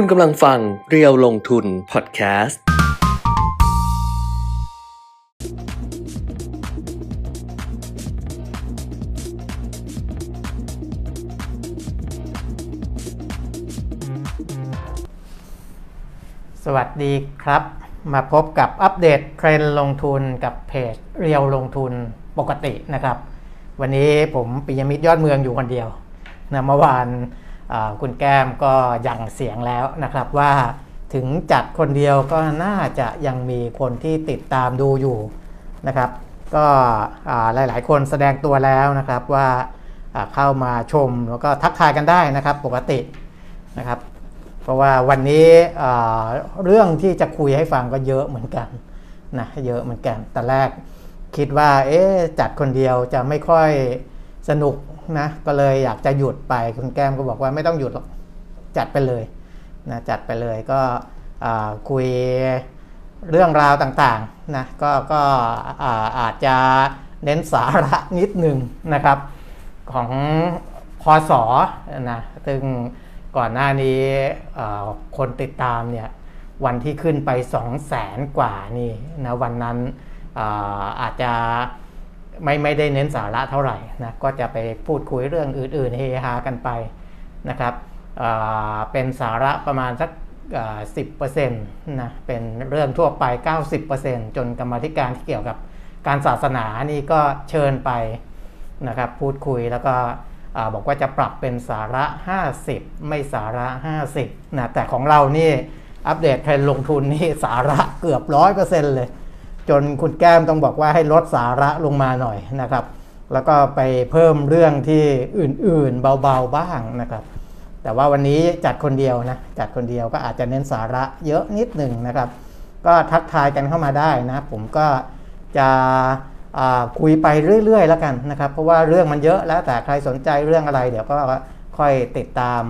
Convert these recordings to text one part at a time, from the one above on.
คุณกำลังฟังเรียวลงทุนพอดแคสต์ สวัสดีครับ มาพบกับอัปเดตเทรนลงทุนกับเพจเรียวลงทุนปกตินะครับ วันนี้ผมปิยมิตรยอดเมืองอยู่คนเดียวนะเมื่อวาน คุณแก้มก็ยังเสียงแล้วนะครับว่าถึงจัดคนเดียวก็น่าจะยังมีคนที่ติดตามดูอยู่นะครับ ก็หลาย ๆ คนแสดงตัวแล้วนะครับว่าเข้ามาชมแล้วก็ทักทายกันได้นะครับปกตินะครับ เพราะว่าวันนี้เรื่องที่จะคุยให้ฟังก็เยอะเหมือนกันนะเยอะเหมือนกันแต่แรกคิดว่าเอ๊จัดคนเดียวจะไม่ค่อยสนุก นะก็เลยอยากจะหยุดไปคุณแก้มก็บอกว่าไม่ต้องหยุดหรอกจัดไปเลยนะจัดไปเลยก็คุยเรื่องราวต่างๆนะก็ก็อาอาจจะเน้นสาระนิดหนึ่งนะครับของพอสอนะซึ่งก่อนหน้านี้คนติดตามเนี่ยวันที่ขึ้นไป 2 0 0แสนกว่านี่นะวันนั้นอาอาจจะ ไม่ไม่ได้เน้นสาระเท่าไหร่นะก็จะไปพูดคุยเรื่องอื่นๆเฮฮากันไปนะครับเป็นสาระประมาณสักสิบเปอร์เซ็นต์นะเป็นเรื่องทั่วไป 90%จนกรรมธิการที่เกี่ยวกับการศาสนานี่ก็เชิญไปนะครับพูดคุยแล้วก็บอกว่าจะปรับเป็นสาระ 50 ไม่สาระ 50นะแต่ของเรานี่อัปเดตเทรนลงทุนนี่สาระเกือบร้อยเปอร์เซ็นต์เลย จนคุณแก้มต้องบอกว่าให้ลดสาระลงมาหน่อยนะครับ แล้วก็ไปเพิ่มเรื่องที่อื่นๆเบาๆบ้างนะครับ แต่ว่าวันนี้จัดคนเดียวนะจัดคนเดียวก็อาจจะเน้นสาระเยอะนิดหนึ่งนะครับ ก็ทักทายกันเข้ามาได้นะ ผมก็จะคุยไปเรื่อยๆ แล้วกันนะครับ เพราะว่าเรื่องมันเยอะแล้วแต่ใครสนใจเรื่องอะไร เดี๋ยวก็ค่อยติดตาม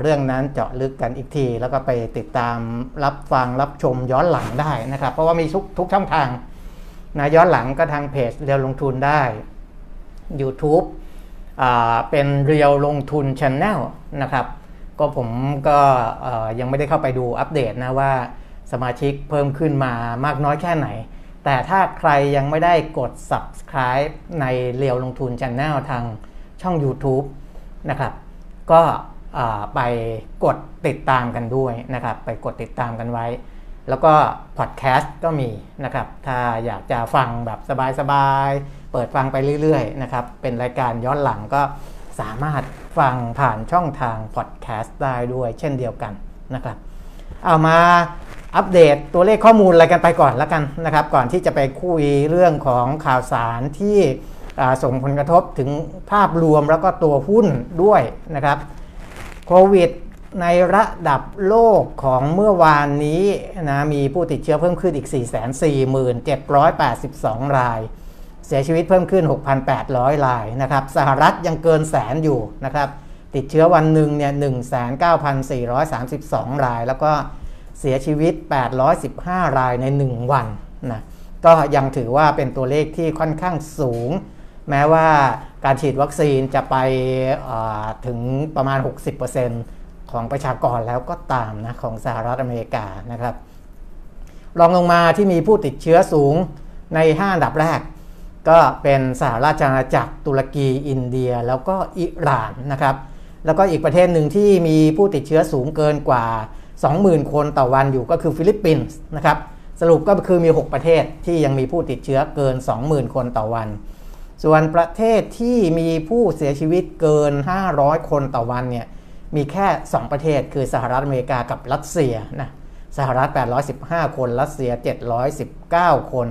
เรื่องนั้นเจาะลึกกันอีกที แล้วก็ไปติดตามรับฟังรับชมย้อนหลังได้นะครับ เพราะว่ามีทุกทุกช่องทางนะย้อนหลังก็ทางเพจเรียวลงทุนได้ YouTube เป็นเรียวลงทุน Channel นะครับ ก็ผมก็ยังไม่ได้เข้าไปดูอัปเดตนะว่าสมาชิกเพิ่มขึ้นมามากน้อยแค่ไหน แต่ถ้าใครยังไม่ได้กด subscribe ในเรียวลงทุน Channel ทางช่อง YouTube นะครับ ก็ ไปกดติดตามกันด้วยนะครับ ไปกดติดตามกันไว้ แล้วก็พอดแคสต์ก็มีนะครับ ถ้าอยากจะฟังแบบสบายๆ เปิดฟังไปเรื่อยๆนะครับ เป็นรายการย้อนหลังก็สามารถฟังผ่านช่องทางพอดแคสต์ได้ด้วยเช่นเดียวกันนะครับ เอามาอัปเดตตัวเลขข้อมูลอะไรกันไปก่อนแล้วกันนะครับ ก่อนที่จะไปคุยเรื่องของข่าวสารที่ส่งผลกระทบถึงภาพรวมแล้วก็ตัวหุ้นด้วยนะครับ โควิดในระดับโลกของเมื่อวานนี้นะมีผู้ติดเชื้อเพิ่มขึ้นอีก 44782 ราย เสียชีวิตเพิ่มขึ้น 6,800 รายนะครับสหรัฐยังเกินแสนอยู่นะครับติดเชื้อวันหนึ่งเนี่ย 19,432 ราย แล้วก็เสียชีวิต 815 รายใน 1 วันนะก็ยังถือว่าเป็นตัวเลขที่ค่อนข้างสูง แม้ว่าการฉีดวัคซีนจะไปถึงประมาณ 60%ของประชากรแล้วก็ตามนะของสหรัฐอเมริกานะครับรองลงมาที่มีผู้ติดเชื้อสูงใน 5 อันดับแรก ก็เป็นสหราชอาณาจักรตุรกีอินเดีย แล้วก็อิหร่านนะครับแล้วก็อีกประเทศหนึ่งที่มีผู้ติดเชื้อสูงเกินกว่า 20,000 คนต่อวันอยู่ก็คือฟิลิปปินส์นะครับสรุปก็คือมี 6 ประเทศที่ยังมีผู้ติดเชื้อเกิน 20,000 คนต่อวัน ส่วนประเทศที่มีผู้เสียชีวิตเกิน 500 คนต่อวันเนี่ยมีแค่ 2 ประเทศคือสหรัฐอเมริกากับรัสเซียนะสหรัฐ 815 คน รัสเซีย 719 คน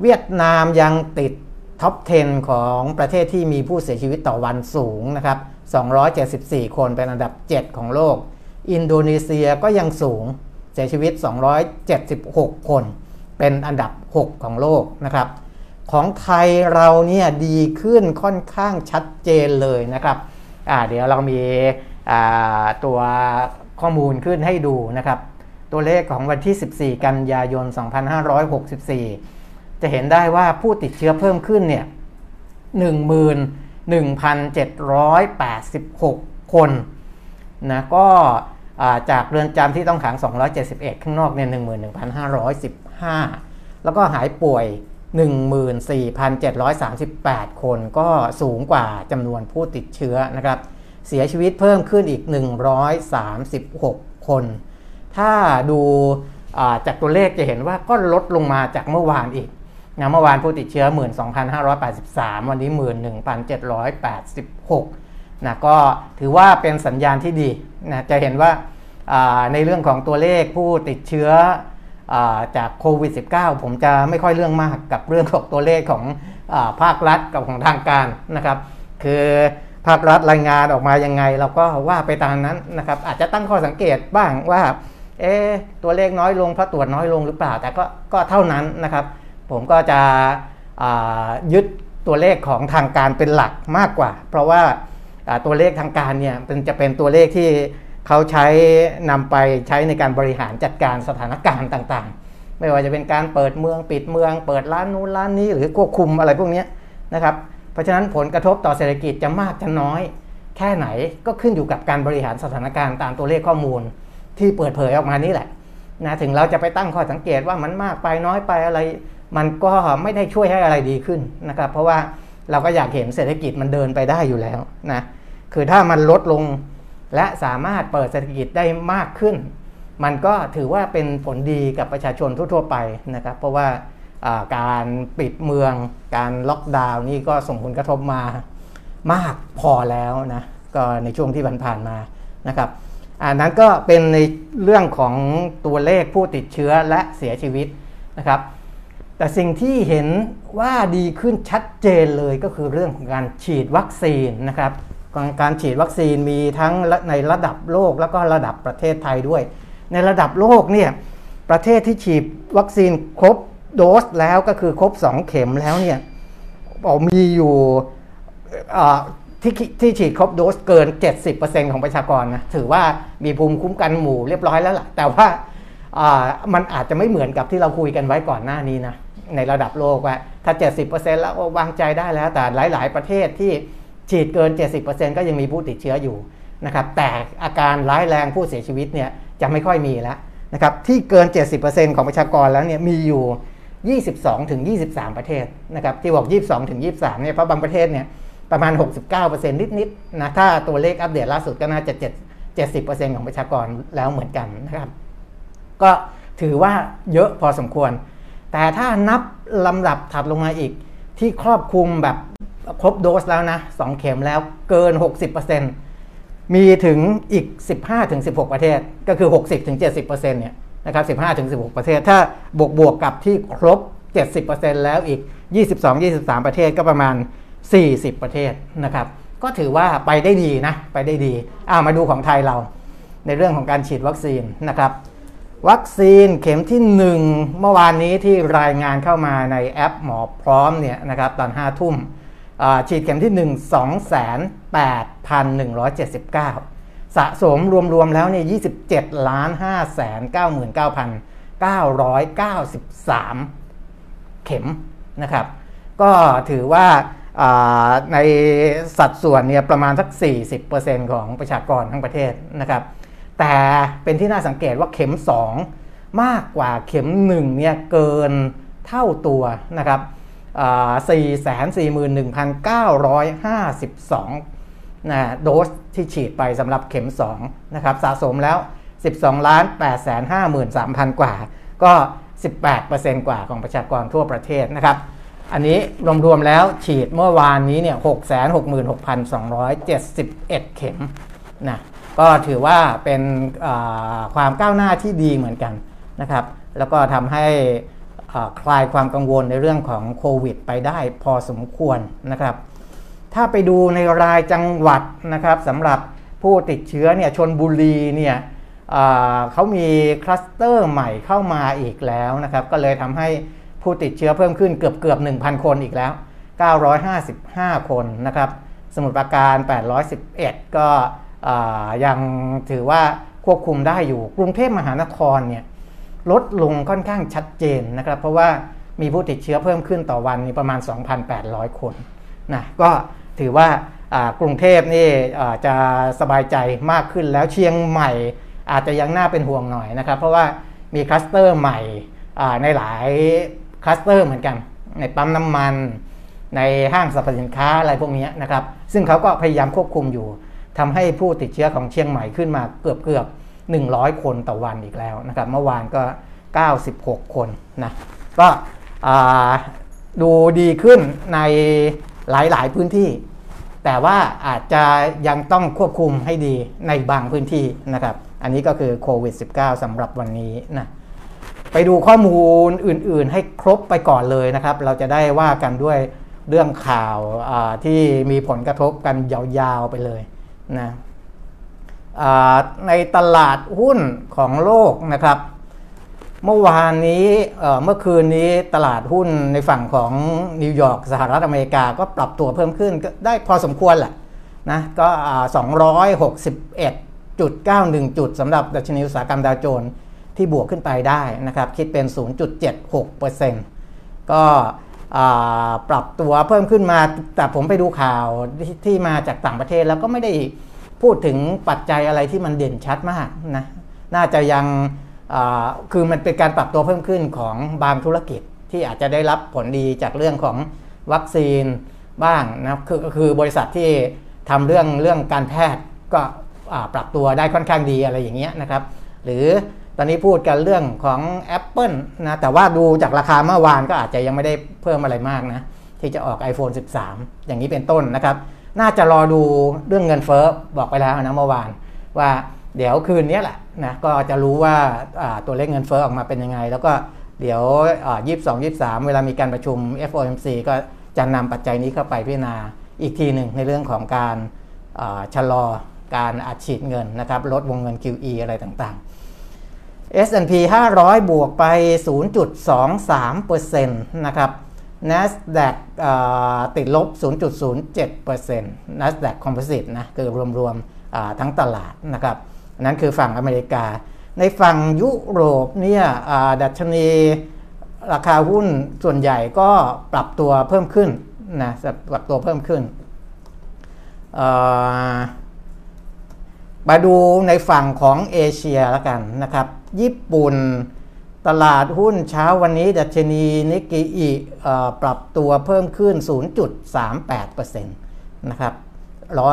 เวียดนามยังติดtop 10 ของประเทศที่มีผู้เสียชีวิตต่อวันสูงนะครับ 274 คนเป็นอันดับ 7 ของโลก อินโดนีเซียก็ยังสูงเสียชีวิต 276 คน เป็นอันดับ 6 ของโลกนะครับ ของไทยเราเนี่ยดีขึ้นค่อนข้างชัดเจนเลยนะครับเดี๋ยวเรามีตัวข้อมูลขึ้นให้ดูนะครับ ตัวเลขของวันที่ 14 กันยายน 2564 จะเห็นได้ว่าผู้ติดเชื้อเพิ่มขึ้นเนี่ย11,786 คนนะก็จากเรือนจำที่ต้องขัง 271 ข้างนอกเนี่ย11,515 แล้วก็หายป่วย 14,738 คนก็สูงกว่าจำนวนผู้ติดเชื้อนะครับเสียชีวิตเพิ่มขึ้นอีก 136 คน ถ้าดูจากตัวเลขจะเห็นว่าก็ลดลงมาจากเมื่อวานอีกนะเมื่อวานผู้ติดเชื้อ 12,583 วันนี้ 11,786นะก็ถือว่าเป็นสัญญาณที่ดีนะจะเห็นว่าในเรื่องของตัวเลขผู้ติดเชื้อ จากโควิด -19 ผมจะไม่ค่อยเรื่องมากกับเรื่องของตัวเลขของอภาครัฐกับของทางการนะครับ คือภาครัฐรายงานออกมายังไง เราก็ว่าไปตามนั้นนะครับ อาจจะตั้งข้อสังเกตบ้างว่า เอ๊ตัวเลขน้อยลงเพราะตรวจน้อยลงหรือเปล่า แต่ก็ก็เท่านั้นนะครับ ผมก็จะยึดตัวเลขของทางการเป็นหลักมากกว่า เพราะว่าตัวเลขทางการเนี่ยเป็นจะเป็นตัวเลขที่ เขาใช้นำไปใช้ในการบริหารจัดการสถานการณ์ต่างๆ ไม่ว่าจะเป็นการเปิดเมืองปิดเมือง เปิดร้านนู้นร้านนี้หรือควบคุมอะไรพวกนี้นะครับ เพราะฉะนั้นผลกระทบต่อเศรษฐกิจจะมากจะน้อย แค่ไหนก็ขึ้นอยู่กับการบริหารสถานการณ์ตามตัวเลขข้อมูล ที่เปิดเผยออกมานี่แหละนะถึงเราจะไปตั้งข้อสังเกตว่ามันมากไปน้อยไปอะไร มันก็ไม่ได้ช่วยให้อะไรดีขึ้นนะครับ เพราะว่าเราก็อยากเห็นเศรษฐกิจมันเดินไปได้อยู่แล้วนะคือถ้ามันลดลง และสามารถเปิดเศรษฐกิจได้มากขึ้น มันก็ถือว่าเป็นผลดีกับประชาชนทั่ว ๆ ไปนะครับเพราะว่าการปิดเมือง การล็อกดาวน์นี่ก็ส่งผลกระทบมามากพอแล้วนะก็ในช่วงที่ผ่านๆมานะครับอันนั้นก็เป็นในเรื่องของตัวเลขผู้ติดเชื้อและเสียชีวิตนะครับ แต่สิ่งที่เห็นว่าดีขึ้นชัดเจนเลยก็คือเรื่องของการฉีดวัคซีนนะครับ การฉีดวัคซีนมีทั้งในระดับโลกแล้วก็ระดับประเทศไทยด้วย ในระดับโลกเนี่ยประเทศที่ฉีดวัคซีนครบโดสแล้วก็คือครบ 2 เข็มแล้วเนี่ยมีอยู่ที่ที่ฉีดครบโดสเกิน 70%ของประชากรนะถือว่ามีภูมิคุ้มกันหมู่เรียบร้อยแล้วล่ะ แต่ว่ามันอาจจะไม่เหมือนกับที่เราคุยกันไว้ก่อนหน้านี้นะในระดับโลกว่าถ้า 70%แล้ววางใจได้แล้วแต่หลาย ๆ ประเทศที่ ฉีดเกิน 70%ก็ยังมีผู้ติดเชื้ออยู่นะครับแต่อาการร้ายแรงผู้เสียชีวิตเนี่ยจะไม่ค่อยมีแล้วนะครับที่เกิน 70%ของประชากรแล้วเนี่ยมีอยู่ 22 ถึง 23 ประเทศนะครับที่บอก 22 ถึง 23 เนี่ยเพราะบางประเทศเนี่ยประมาณ 69%นิดๆนะถ้าตัวเลขอัปเดตล่าสุดก็น่าจะ 7 70%ของประชากรแล้วเหมือนกันนะครับ ก็ถือว่าเยอะพอสมควร แต่ถ้านับลำดับถัดลงมาอีกที่ครอบคลุมแบบ ครบโดสแล้วนะ2เข็มแล้วเกิน 60%มีถึงอีก 15-16 ประเทศ ก็คือ 60-70%เนี่ยนะครับ15-16 ประเทศ ถ้าบวกบวกกับที่ครบ 70%แล้วอีก 22-23 ประเทศก็ประมาณ 40 ประเทศนะครับ ก็ถือว่าไปได้ดีนะ ไปได้ดีอ้ามาดูของไทยเราในเรื่องของการฉีดวัคซีนนะครับ วัคซีนเข็มที่ 1 เมื่อวานนี้ที่รายงานเข้ามาในแอปหมอพร้อมเนี่ยนะครับตอน 5 ทุ่ม ฉีดเข็มที่ 1 28,179 สะสมรวมๆแล้วเนี่ย27ล้าน5แสน99,993 เข็มนะครับ ก็ถือว่าในสัดส่วนเนี่ยประมาณสัก 40%ของประชากรทั้งประเทศนะครับ แต่เป็นที่น่าสังเกตว่าเข็ม 2 มากกว่าเข็ม1เนี่ยเกินเท่าตัวนะครับ 441,952นะโดสที่ฉีดไปสำหรับเข็ม2นะครับสะสมแล้ว 12ล้าน853,000 กว่า ก็ 18%กว่าของประชากรทั่วประเทศนะครับอันนี้รวมๆแล้วฉีดเมื่อวานนี้เนี่ย 666,271 เข็มนะ ก็ถือว่าเป็นความก้าวหน้าที่ดีเหมือนกันนะครับ แล้วก็ทำให้ คลายความกังวลในเรื่องของโควิด ไปได้พอสมควรนะครับ ถ้าไปดูในรายจังหวัดนะครับสำหรับผู้ติดเชื้อเนี่ยชนบุรีเนี่ยเขามีคลัสเตอร์ใหม่เข้ามาอีกแล้วนะครับ ก็เลยทำให้ผู้ติดเชื้อเพิ่มขึ้นเกือบเกือบ1,000 คนอีกแล้ว 955 คนนะครับ สมุทรปราการ 811 ก็ยังถือว่าควบคุมได้อยู่ กรุงเทพมหานครเนี่ย ลดลงค่อนข้างชัดเจนนะครับ เพราะว่ามีผู้ติดเชื้อเพิ่มขึ้นต่อวันประมาณ 2,800 คนนะก็ถือว่ากรุงเทพนี่จะสบายใจมากขึ้นแล้วเชียงใหม่อาจจะยังน่าเป็นห่วงหน่อยนะครับ เพราะว่ามีคลัสเตอร์ใหม่ในหลายคลัสเตอร์เหมือนกัน ในปั๊มน้ำมัน ในห้างสรรพสินค้าอะไรพวกนี้นะครับ ซึ่งเขาก็พยายามควบคุมอยู่ทำให้ผู้ติดเชื้อของเชียงใหม่ขึ้นมาเกือบเกือบ 100 คนต่อวันอีกแล้วนะครับเมื่อวานก็ 96 คนนะก็ดูดีขึ้นในหลายๆ พื้นที่ แต่ว่าอาจจะยังต้องควบคุมให้ดีในบางพื้นที่นะครับอันนี้ก็คือโควิด -19 สำหรับวันนี้นะไปดูข้อมูลอื่น ๆ ให้ครบไปก่อนเลยนะครับ เราจะได้ว่ากันด้วยเรื่องข่าวที่มีผลกระทบกันยาว ๆ ไปเลยนะ ในตลาดหุ้นของโลกนะครับ เมื่อวานนี้เมื่อคืนนี้ตลาดหุ้นในฝั่งของนิวยอร์กสหรัฐอเมริกาก็ปรับตัวเพิ่มขึ้นก็ได้พอสมควรแหละนะก็ 261.91 จุดสำหรับดัชนีอุตสาหกรรมดาวโจนส์ที่บวกขึ้นไปได้นะครับ คิดเป็น 0.76%ก็ปรับตัวเพิ่มขึ้นมาแต่ผมไปดูข่าวที่มาจากต่างประเทศแล้วก็ไม่ได้ พูดถึงปัจจัยอะไรที่มันเด่นชัดมากนะน่าจะยังคือมันเป็นการปรับตัวเพิ่มขึ้นของบางธุรกิจที่อาจจะได้รับผลดีจากเรื่องของวัคซีนบ้างนะคือคือบริษัทที่ทำเรื่องเรื่องการแพทย์ก็ปรับตัวได้ค่อนข้างดีอะไรอย่างเงี้ยนะครับ หรือตอนนี้พูดกันเรื่องของ Apple นะแต่ว่าดูจากราคาเมื่อวานก็อาจจะยังไม่ได้เพิ่มอะไรมากนะที่จะออก iPhone 13 อย่างนี้เป็นต้นนะครับ น่าจะรอดูเรื่องเงินเฟ้อบอกไปแล้วนะเมื่อวาน ว่าเดี๋ยวคืนนี้แหละนะก็จะรู้ว่าตัวเลขเงินเฟ้อออกมาเป็นยังไง แล้วก็เดี๋ยวยี่สิบสองยี่สามเวลามีการประชุม FOMC ก็จะนำปัจจัยนี้เข้าไปพิจารณาอีกทีหนึ่งในเรื่องของการชะลอการอัดฉีดเงินนะครับลดวงเงิน QE อะไรต่างๆ S&P 500 บวกไป 0.23%นะครับ NASDAQ ติดลบ 0.07% NASDAQ Composite นะคือรวมๆทั้งตลาดนะครับนั้นคือฝั่งอเมริกา ในฝั่งยุโรปเนี่ยดัชนีราคาหุ้นส่วนใหญ่ก็ปรับตัวเพิ่มขึ้นนะปรับตัวเพิ่มขึ้น มาดูในฝั่งของเอเชียแล้วกันนะครับ ญี่ปุ่น ตลาดหุ้นเช้าวันนี้ดัชนีนิกเกอิปรับตัวเพิ่มขึ้น 0.38%นะครับ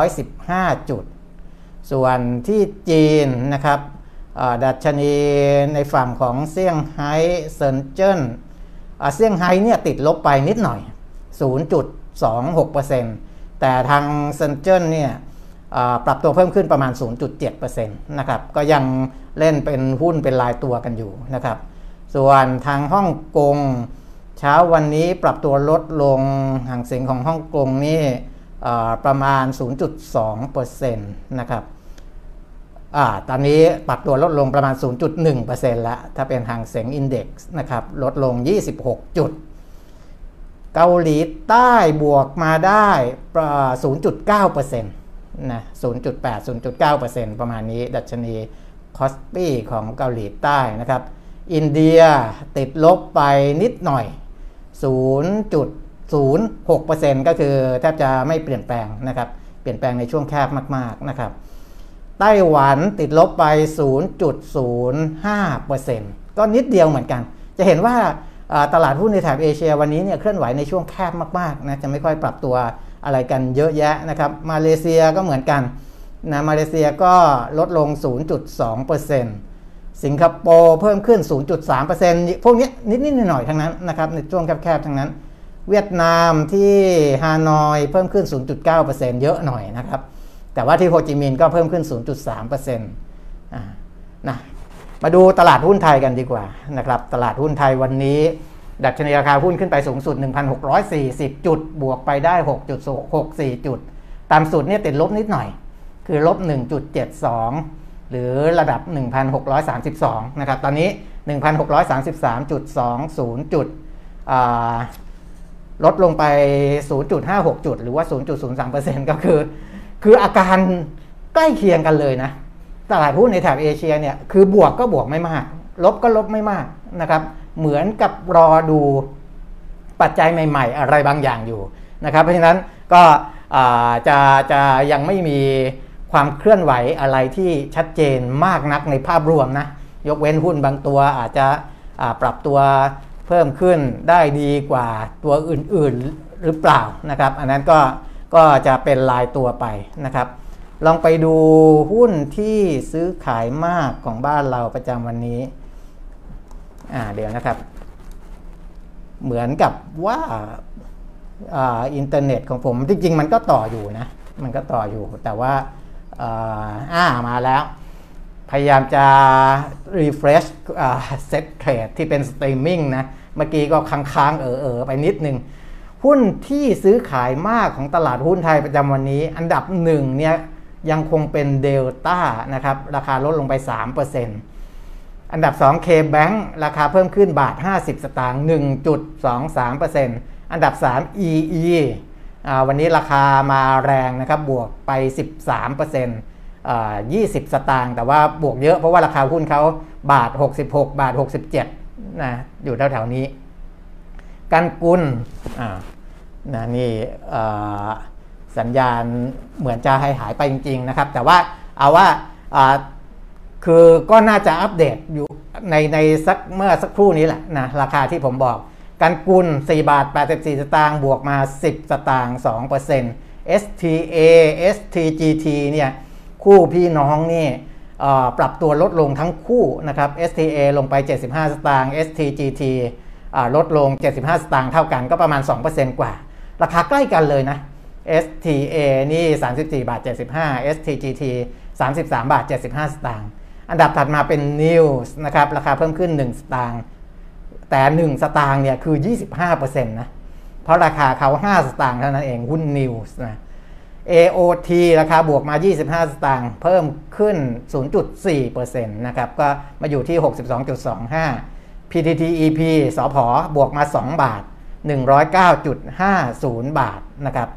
115 จุด ส่วนที่จีนนะครับดัชนีในฝั่งของเซี่ยงไฮ้เซินเจิ้นเซี่ยงไฮ้เนี่ยติดลบไปนิดหน่อย 0.26%แต่ทางเซินเจิ้นเนี่ยปรับตัวเพิ่มขึ้นประมาณ 0.7%นะครับ ก็ยังเล่นเป็นหุ้นเป็นรายตัวกันอยู่นะครับ ส่วนทางฮ่องกงเช้าวันนี้ปรับตัวลดลงห่างเสียงของฮ่องกงนี่ประมาณ 0.2%นะครับอ่าตอนนี้ปรับตัวลดลงประมาณ 0.1%แล้ว ถ้าเป็นฮั่งเส็ง index นะครับ ลดลง 26 จุด เกาหลีใต้บวกมาได้ 0.9%นะ 0.8 0.9%ประมาณนี้ ดัชนี KOSPI ของเกาหลีใต้นะครับ อินเดียติดลบไปนิดหน่อย 0.06%ก็คือแทบจะไม่เปลี่ยนแปลงนะครับ เปลี่ยนแปลงในช่วงแคบมากๆนะครับ ไต้หวันติดลบไป 0.05%ก็นิดเดียวเหมือนกัน จะเห็นว่าตลาดหุ้นในแถบเอเชียวันนี้เนี่ยเคลื่อนไหวในช่วงแคบมากๆนะจะไม่ค่อยปรับตัวอะไรกันเยอะแยะนะครับ มาเลเซียก็เหมือนกันนะมาเลเซียก็ลดลง 0.2% สิงคโปร์เพิ่มขึ้น 0.3%พวกนี้นิดๆหน่อยๆทั้งนั้นนะครับในช่วงแคบๆทั้งนั้น เวียดนามที่ฮานอยเพิ่มขึ้น 0.9%เยอะหน่อยนะครับ แต่ว่าที่โฮจิมินห์ก็เพิ่มขึ้น 0.3%นะมาดูตลาดหุ้นไทยกันดีกว่านะครับ ตลาดหุ้นไทยวันนี้ ดัชนีราคาหุ้นขึ้นไปสูงสุด 1,640 จุด บวกไปได้ 6.64 จุดตามสุดเนี่ยติดลบนิดหน่อย คือลบ 1.72 หรือระดับ 1,632 นะครับ ตอนนี้ 1,633.20 จุดลดลงไป 0.56 จุด หรือว่า 0.03%ก็คือ คืออาการใกล้เคียงกันเลยนะ ตลาดหุ้นในแถบเอเชียเนี่ย คือบวกก็บวกไม่มาก ลบก็ลบไม่มากนะครับ เหมือนกับรอดูปัจจัยใหม่ๆ อะไรบางอย่างอยู่นะครับ เพราะฉะนั้นก็จะจะยังไม่มี ความเคลื่อนไหวอะไรที่ชัดเจนมากนักในภาพรวมนะ ยกเว้นหุ้นบางตัวอาจจะปรับตัวเพิ่มขึ้นได้ดีกว่าตัวอื่นๆหรือเปล่านะครับ อันนั้นก็ก็จะเป็นลายตัวไปนะครับ ลองไปดูหุ้นที่ซื้อขายมากของบ้านเราประจำวันนี้อ่าเดี๋ยวนะครับ เหมือนกับว่าอินเทอร์เน็ตของผมจริงๆมันก็ต่ออยู่นะ มันก็ต่ออยู่แต่ว่า อ่ามาแล้ว พยายามจะ refresh Settrade ที่เป็นสตรีมมิ่งนะ เมื่อกี้ก็ค้างๆ เอ๋อๆไปนิดนึง หุ้นที่ซื้อขายมากของตลาดหุ้นไทยประจำวันนี้ อันดับหนึ่งเนี่ยยังคงเป็นเดลต้านะครับ ราคาลดลงไป 3%อันดับ 2 K-Bank ราคาเพิ่มขึ้นบาท 50 สตางค์1.23%อันดับ 3 EE วันนี้ราคามาแรงนะครับบวกไป 13% 20สตางค์แต่ว่าบวกเยอะเพราะว่าราคาหุ้นเขาบาท 66 บาท 67นะอยู่แถวๆนี้ กันกุลนะนี่สัญญาณเหมือนจะให้หายไปจริง ๆ นะครับ แต่ว่าเอาว่าคือก็น่าจะอัปเดตอยู่ในในสักเมื่อสักครู่นี้แหละนะราคาที่ผมบอก กันกุล4บาท 84 สตางค์บวกมา 10 สตางค์2% STA STGT เนี่ยคู่พี่น้องนี่ปรับตัวลดลงทั้งคู่นะครับ STA ลงไป 75 สตางค์ STGT ลดลง 75 สตางค์เท่ากันก็ประมาณ 2%กว่า ราคาใกล้กันเลยนะ STA นี่ 34 บาท 75 STGT 33 บาท 75 สตางค์ อันดับถัดมาเป็น News นะครับ ราคาเพิ่มขึ้น 1 สตางค์ แต่ 1 สตางค์เนี่ยคือ 25%นะเพราะราคาเขา 5 สตางค์เท่านั้นเองหุ้น News นะ AOT ราคาบวกมา 25 สตางค์เพิ่มขึ้น 0.4%นะครับก็มาอยู่ที่ 62.25 PTTEP สอพอบวกมา 2 บาท 109.50 บาทนะครับ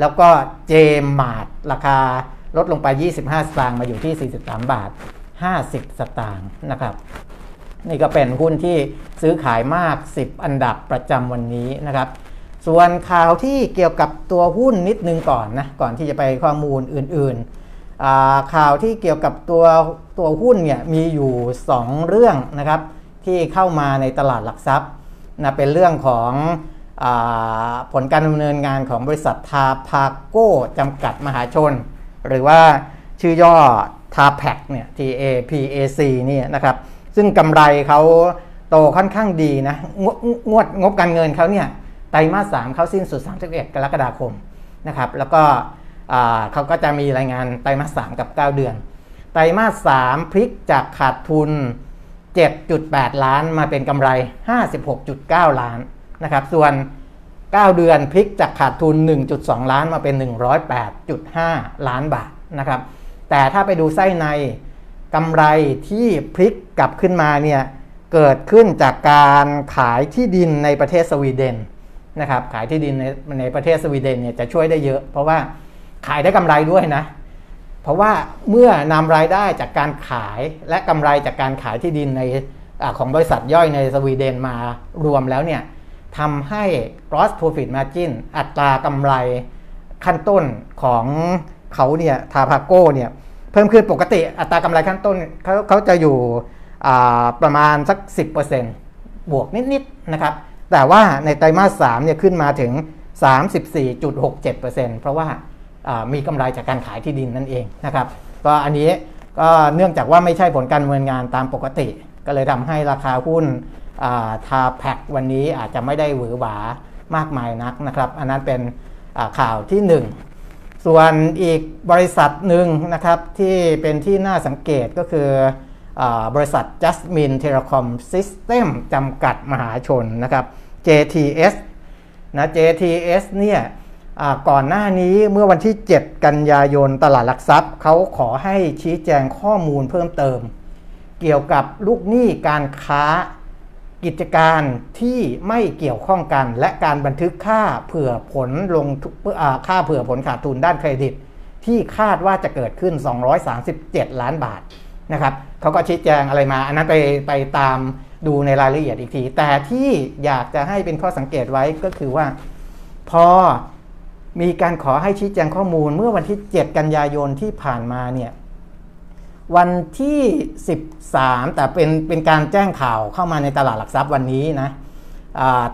แล้วก็เจมมาร์ราคาลดลงไป 25 สตางค์มาอยู่ที่ 43 บาท 50 สตางค์นะครับ นี่ก็เป็นหุ้นที่ซื้อขายมาก 10 อันดับประจำวันนี้นะครับ ส่วนข่าวที่เกี่ยวกับตัวหุ้นนิดนึงก่อนนะก่อนที่จะไปข้อมูลอื่นๆ ข่าวที่เกี่ยวกับตัวตัวหุ้นเนี่ยมีอยู่ 2 เรื่องนะครับที่เข้ามาในตลาดหลักทรัพย์นะเป็นเรื่องของผลการดำเนินงานของบริษัททาพาโก้จำกัดมหาชน หรือว่าชื่อย่อทาแพกเนี่ย TAPAC เนี่ยนะครับ ซึ่งกำไรเขาโตค่อนข้างดีนะงงวดงบการเงินเขาเนี่ยไตรมาสสามเขาสิ้นสุด 31 กรกฎาคมนะครับ แล้วก็เขาก็จะมีรายงานไตรมาสสามกับ 9 เดือน ไตรมาสสามพลิกจากขาดทุน 7.8 ล้านมาเป็นกำไร 56.9 ล้านนะครับ ส่วน 9 เดือนพลิกจากขาดทุน 1.2 ล้านมาเป็น 108.5 ล้านบาทนะครับ แต่ถ้าไปดูไส้ใน กำไรที่พลิกกลับขึ้นมาเนี่ยเกิดขึ้นจากการขายที่ดินในประเทศสวีเดนนะครับขายที่ดินในในประเทศสวีเดนเนี่ยจะช่วยได้เยอะ เพราะว่าขายได้กำไรด้วยนะ เพราะว่าเมื่อนำรายได้จากการขายและกำไรจากการขายที่ดินในอของบริษัทย่อยในสวีเดนมารวมแล้วเนี่ยทำให้ gross profit margin อัตรากำไรขั้นต้นของเขาเนี่ยทาพาโก้เนี่ย พิ่มขึ้นปกติอัตรากำไรขั้นต้นเขาเขาจะอยู่ประมาณสัก 10%บวกนิดๆนะครับ แต่ว่าในไตรมาส3เนี่ยขึ้นมาถึง 34.67%เพราะว่ามีกำไรจากการขายที่ดินนั่นเองนะครับ ก็อันนี้ก็เนื่องจากว่าไม่ใช่ผลการเนินงานตามปกติ ก็เลยทำให้ราคาหุ้นทาแพ็กวันนี้อาจจะไม่ได้หวือหวามากมายนักนะครับ อันนั้นเป็นข่าวที่ 1 ส่วนอีกบริษัทหนึ่งนะครับที่เป็นที่น่าสังเกตก็คือบริษัท Jasmine Telecom System จำกัดมหาชนนะครับ JTS นะ JTS เนี่ยก่อนหน้านี้เมื่อวันที่ 7 กันยายนตลาดหลักทรัพย์ เขาขอให้ชี้แจงข้อมูลเพิ่มเติม เกี่ยวกับลูกหนี้การค้า กิจการที่ไม่เกี่ยวข้องกัน และการบันทึกค่าเผื่อผลลงค่าเผื่อผลขาดทุนด้านเครดิต ที่คาดว่าจะเกิดขึ้น 237 ล้านบาทนะครับเขาก็ชี้แจงอะไรมา อันนั้นไปไปตามดูในรายละเอียดอีกที แต่ที่อยากจะให้เป็นข้อสังเกตไว้ก็คือว่า พอมีการขอให้ชี้แจงข้อมูลเมื่อวันที่ 7 กันยายนที่ผ่านมาเนี่ย วันที่ 13 แต่เป็นเป็นการแจ้งข่าวเข้ามาในตลาดหลักทรัพย์วันนี้นะ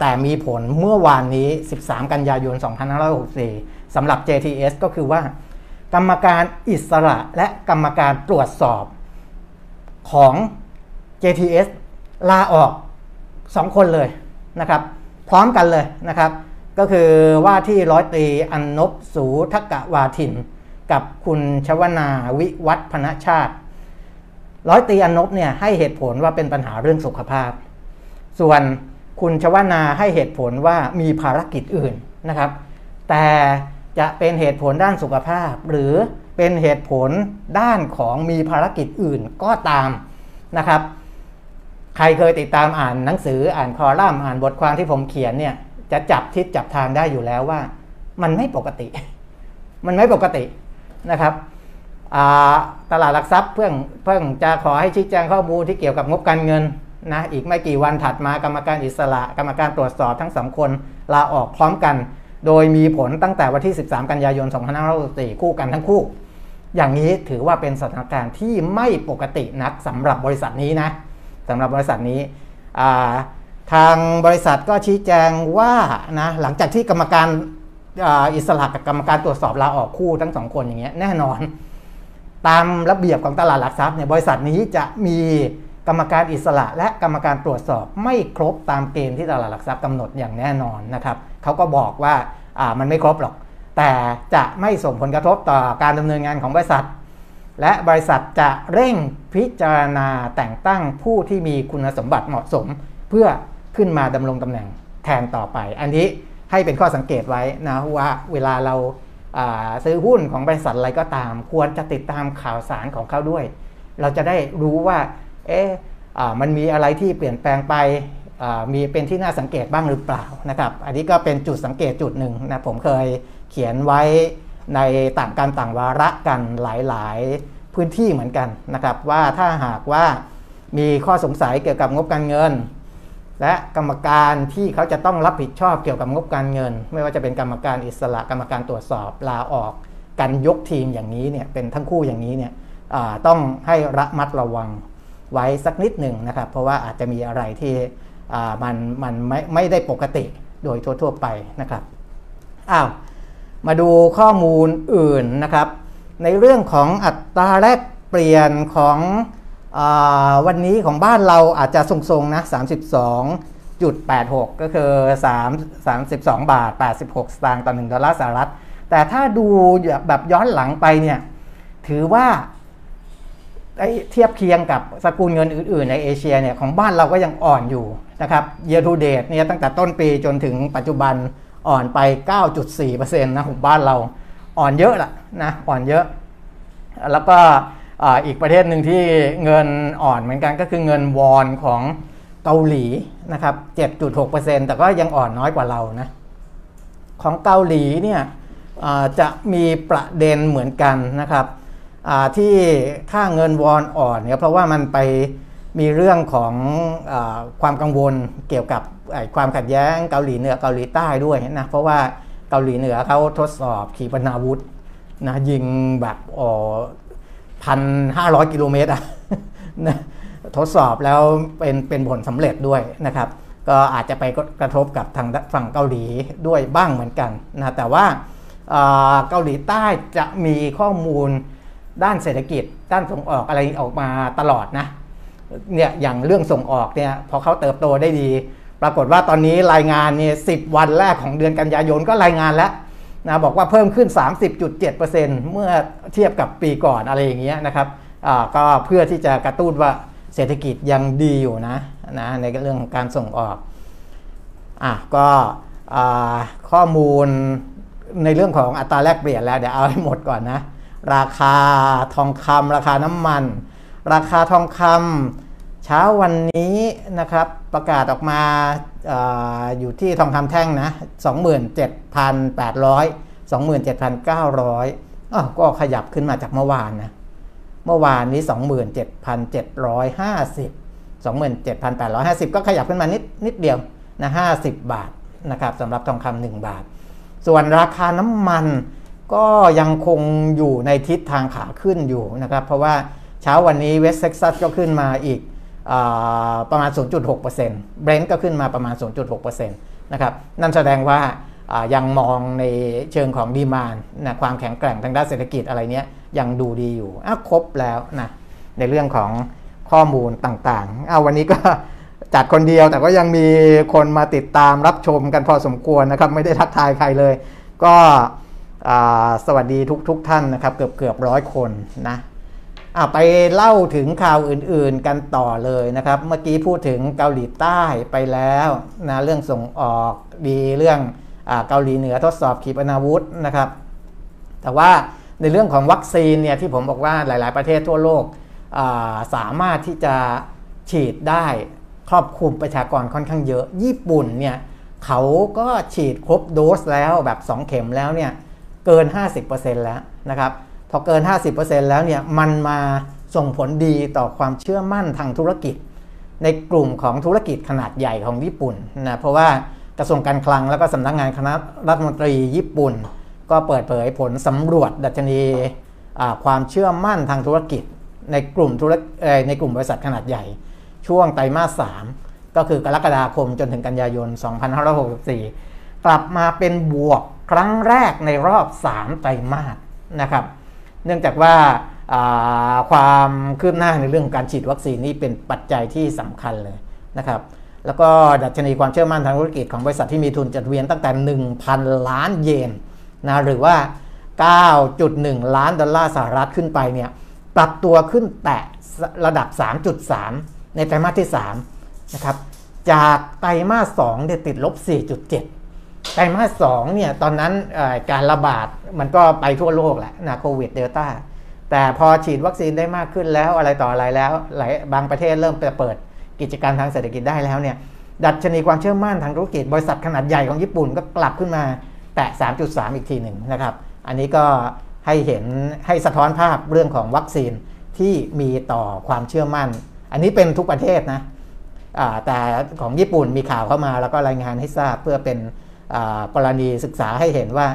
แต่มีผลเมื่อวานนี้ 13 กันยายน 2564สำหรับ JTS ก็คือว่า กรรมการอิสระและกรรมการตรวจสอบของ JTS ลาออก 2 คนเลยนะครับ พร้อมกันเลยนะครับ ก็คือว่าที่ร้อยตรีอันนบสูทกะวาทิน กับคุณชวนาวิวัฒพนชาติ ร้อยตรีอันนบเนี่ยให้เหตุผลว่าเป็นปัญหาเรื่องสุขภาพ ส่วนคุณชวนาให้เหตุผลว่ามีภารกิจอื่นนะครับ แต่จะเป็นเหตุผลด้านสุขภาพ หรือเป็นเหตุผลด้านของมีภารกิจอื่นก็ตามนะครับ ใครเคยติดตามอ่านหนังสืออ่านคอลัมน์อ่านบทความที่ผมเขียนเนี่ยจะจับทิศจับทางได้อยู่แล้วว่า มันไม่ปกติ มันไม่ปกตินะครับ ตลาดหลักทรัพย์เพิ่งเพิ่งจะขอให้ชี้แจงข้อมูลที่เกี่ยวกับงบการเงินนะอีกไม่กี่วันถัดมากรรมการอิสระ กรรมการตรวจสอบทั้งสองคนลาออกพร้อมกัน โดยมีผลตั้งแต่วันที่ 13 กันยายน 2564 คู่กันทั้งคู่ อย่างนี้ถือว่าเป็นสถานการณ์ที่ไม่ปกตินักสำหรับบริษัทนี้นะสำหรับบริษัทนี้ทางบริษัทก็ชี้แจงว่านะหลังจากที่กรรมการอิสระกับกรรมการตรวจสอบลาออกคู่ทั้งสองคนอย่างเงี้ยแน่นอน ตามระเบียบของตลาดหลักทรัพย์เนี่ยบริษัทนี้จะมีกรรมการอิสระและกรรมการตรวจสอบไม่ครบตามเกณฑ์ที่ตลาดหลักทรัพย์กำหนดอย่างแน่นอนนะครับเขาก็บอกว่ามันไม่ครบหรอก แต่จะไม่ส่งผลกระทบต่อการดำเนินงานของบริษัท และบริษัทจะเร่งพิจารณาแต่งตั้งผู้ที่มีคุณสมบัติเหมาะสม เพื่อขึ้นมาดำรงตำแหน่งแทนต่อไป อันนี้ให้เป็นข้อสังเกตไว้นะว่าเวลาเรา ซื้อหุ้นของบริษัทอะไรก็ตาม ควรจะติดตามข่าวสารของเขาด้วย เราจะได้รู้ว่า เอ๊ะมันมีอะไรที่เปลี่ยนแปลงไปมีเป็นที่น่าสังเกตบ้างหรือเปล่านะครับ อันนี้ก็เป็นจุดสังเกตจุดหนึ่งนะผมเคยเขียนไว้ในต่างการต่างวาระกันหลาย ๆ พื้นที่เหมือนกันนะครับ ว่าถ้าหากว่ามีข้อสงสัยเกี่ยวกับงบการเงิน และกรรมการที่เขาจะต้องรับผิดชอบเกี่ยวกับงบการเงิน ไม่ว่าจะเป็นกรรมการอิสระกรรมการตรวจสอบลาออกกันยกทีมอย่างนี้เนี่ยเป็นทั้งคู่อย่างนี้เนี่ยต้องให้ระมัดระวังไว้สักนิดหนึ่งนะครับ เพราะว่าอาจจะมีอะไรที่มันมันไม่ไม่ได้ปกติโดยทั่วๆไปนะครับอ้าวมาดูข้อมูลอื่นนะครับ ในเรื่องของอัตราแลกเปลี่ยนของ วันนี้ของบ้านเราอาจจะทรงๆนะ 32.86 ก็คือ 3 32 บาท 86 สตางค์ต่อ 1 ดอลลาร์สหรัฐ แต่ถ้าดูแบบย้อนหลังไปเนี่ย ถือว่าเทียบเคียงกับสกุลเงินอื่นๆ ในเอเชียเนี่ยของบ้านเราก็ยังอ่อนอยู่นะครับเย a r to date เนี่ยตั้งแต่ต้นปีจนถึงปัจจุบันอ่อนไป 9.4%นะของบ้านเราอ่อนเยอะละนะอ่อนเยอะ แล้วก็ อีกประเทศหนึ่งที่เงินอ่อนเหมือนกันก็คือเงินวอนของเกาหลีนะครับ 7.6%แต่ก็ยังอ่อนน้อยกว่าเรานะ ของเกาหลีเนี่ยจะมีประเด็นเหมือนกันนะครับที่ค่าเงินวอนอ่อนเนี่ยเพราะว่ามันไปมีเรื่องของอความกังวลเกี่ยวกับความขัดแย้งเกาหลีเหนือเกาหลีใต้ด้วยนะเพราะว่าเกาหลีเหนือเขาทดสอบขีปนาวุธนะยิงแบบ พันห้าร้อยกิโลเมตรอะนะทดสอบแล้วเป็นเป็นผลสำเร็จด้วยนะครับ ก็อาจจะไปกระทบกับทางฝั่งเกาหลีด้วยบ้างเหมือนกันนะแต่ว่าเกาหลีใต้จะมีข้อมูลด้านเศรษฐกิจ ด้านส่งออกอะไรออกมาตลอดนะเนี่ยอย่างเรื่องส่งออกเนี่ยพอเขาเติบโตได้ดี ปรากฏว่าตอนนี้รายงานเนี่ยสิวันแรกของเดือนกันยายนก็รายงานแล้ว นะบอกว่าเพิ่มขึ้น 30.7%เมื่อเทียบกับปีก่อนอะไรอย่างเงี้ยนะครับก็เพื่อที่จะกระตุ้นว่าเศรษฐกิจยังดีอยู่นะนะในเรื่องของการส่งออกอะก็ข้อมูลในเรื่องของอัตราแลกเปลี่ยนแล้วเดี๋ยวเอาให้หมดก่อนนะ ราคาทองคำราคาน้ำมัน ราคาทองคำเช้าวันนี้นะครับประกาศออกมา อยู่ที่ทองคำแท่งนะ 27,800 27,900ก็ขยับขึ้นมาจากเมื่อวานนะ เมื่อวานนี้ 27,750 27,850 ก็ขยับขึ้นมานิดนิดเดียวนะ50 บาทนะครับสำหรับทองคำ1บาท ส่วนราคาน้ำมันก็ยังคงอยู่ในทิศทางขาขึ้นอยู่นะครับ เพราะว่าเช้าวันนี้เวสเท็กซัสก็ขึ้นมาอีก ประมาณ 0.6%เบรนท์ก็ขึ้นมาประมาณ 0.6%นะครับนั่นแสดงว่ายังมองในเชิงของดีมานนะความแข็งแกร่งทางด้านเศรษฐกิจอะไรเนี้ยยังดูดีอยู่อะครบแล้วนะในเรื่องของข้อมูลต่างๆ เอาวันนี้ก็จัดคนเดียวแต่ก็ยังมีคนมาติดตามรับชมกันพอสมควรนะครับ ไม่ได้ทักทายใครเลย ก็สวัสดีทุกๆทท่านนะครับ เกือบเกือบร้อยคนนะ ไปเล่าถึงข่าวอื่นๆกันต่อเลยนะครับ เมื่อกี้พูดถึงเกาหลีใต้ไปแล้วนะเรื่องส่งออกดีเรื่องอเกาหลีเหนือทดสอบขีปนาวุธนะครับ แต่ว่าในเรื่องของวัคซีนเนี่ยที่ผมบอกว่าหลาย ๆ ประเทศทั่วโลกสามารถที่จะฉีดได้ครอบคลุมประชากรค่อนข้างเยอะ ญี่ปุ่นเนี่ยเขาก็ฉีดครบโดสแล้วแบบ 2 เข็มแล้วเนี่ยเกิน 50%แล้วนะครับ พอเกิน 50%แล้วเนี่ยมันมาส่งผลดีต่อความเชื่อมั่นทางธุรกิจ ในกลุ่มของธุรกิจขนาดใหญ่ของญี่ปุ่นนะเพราะว่ากระทรวงการคลังแล้วก็สำนักงงานคณะรัฐมนตรีญี่ปุ่น ก็เปิดเผยผลสำรวจดัชนีความเชื่อมั่นทางธุรกิจ ในกลุ่มธุรในกลุ่มบริษัทขนาดใหญ่ ช่วงไตรมาส3ก็คือกรกฎาคมจนถึงกันยายน 2564 กลับมาเป็นบวกครั้งแรกในรอบ 3 ไตรมาสนะครับ เนื่องจากว่าความคืบหน้าในเรื่องการฉีดวัคซีนนี่เป็นปัจจัยที่สำคัญเลยนะครับ แล้วก็ดัชนีความเชื่อมั่นทางธุรกิจของบริษัทที่มีทุนจดเบียนตั้งแต่ 1,000 ล้านเยนนะหรือว่า 9.1 ล้านดอลลาร์สหรัฐขึ้นไปเนี่ยปรับตัวขึ้นแตะระดับ 3.3 ในไตรมาสที่3นะครับจากไตรมาส2เนี่ยติดลบ 4.7 ไตรมาสสองเนี่ยตอนนั้นการระบาดมันก็ไปทั่วโลกแหละนะโควิดเดลต้าแต่พอฉีดวัคซีนได้มากขึ้นแล้วอะไรต่ออะไรแล้วหลายบางประเทศเริ่มเปิดกิจการทางเศรษฐกิจได้แล้วเนี่ยดัชนีความเชื่อมั่นทางธุรกิจ บริษัทขนาดใหญ่ของญี่ปุ่นก็กลับขึ้นมาแตะ 3.3 อีกทีหนึ่งนะครับ อันนี้ก็ให้เห็นให้สะท้อนภาพเรื่องของวัคซีนที่มีต่อความเชื่อมั่น อันนี้เป็นทุกประเทศนะแต่ของญี่ปุ่นมีข่าวเข้ามาแล้วก็รายงานให้ทราบเพื่อเป็น กรณีศึกษาให้เห็นว่า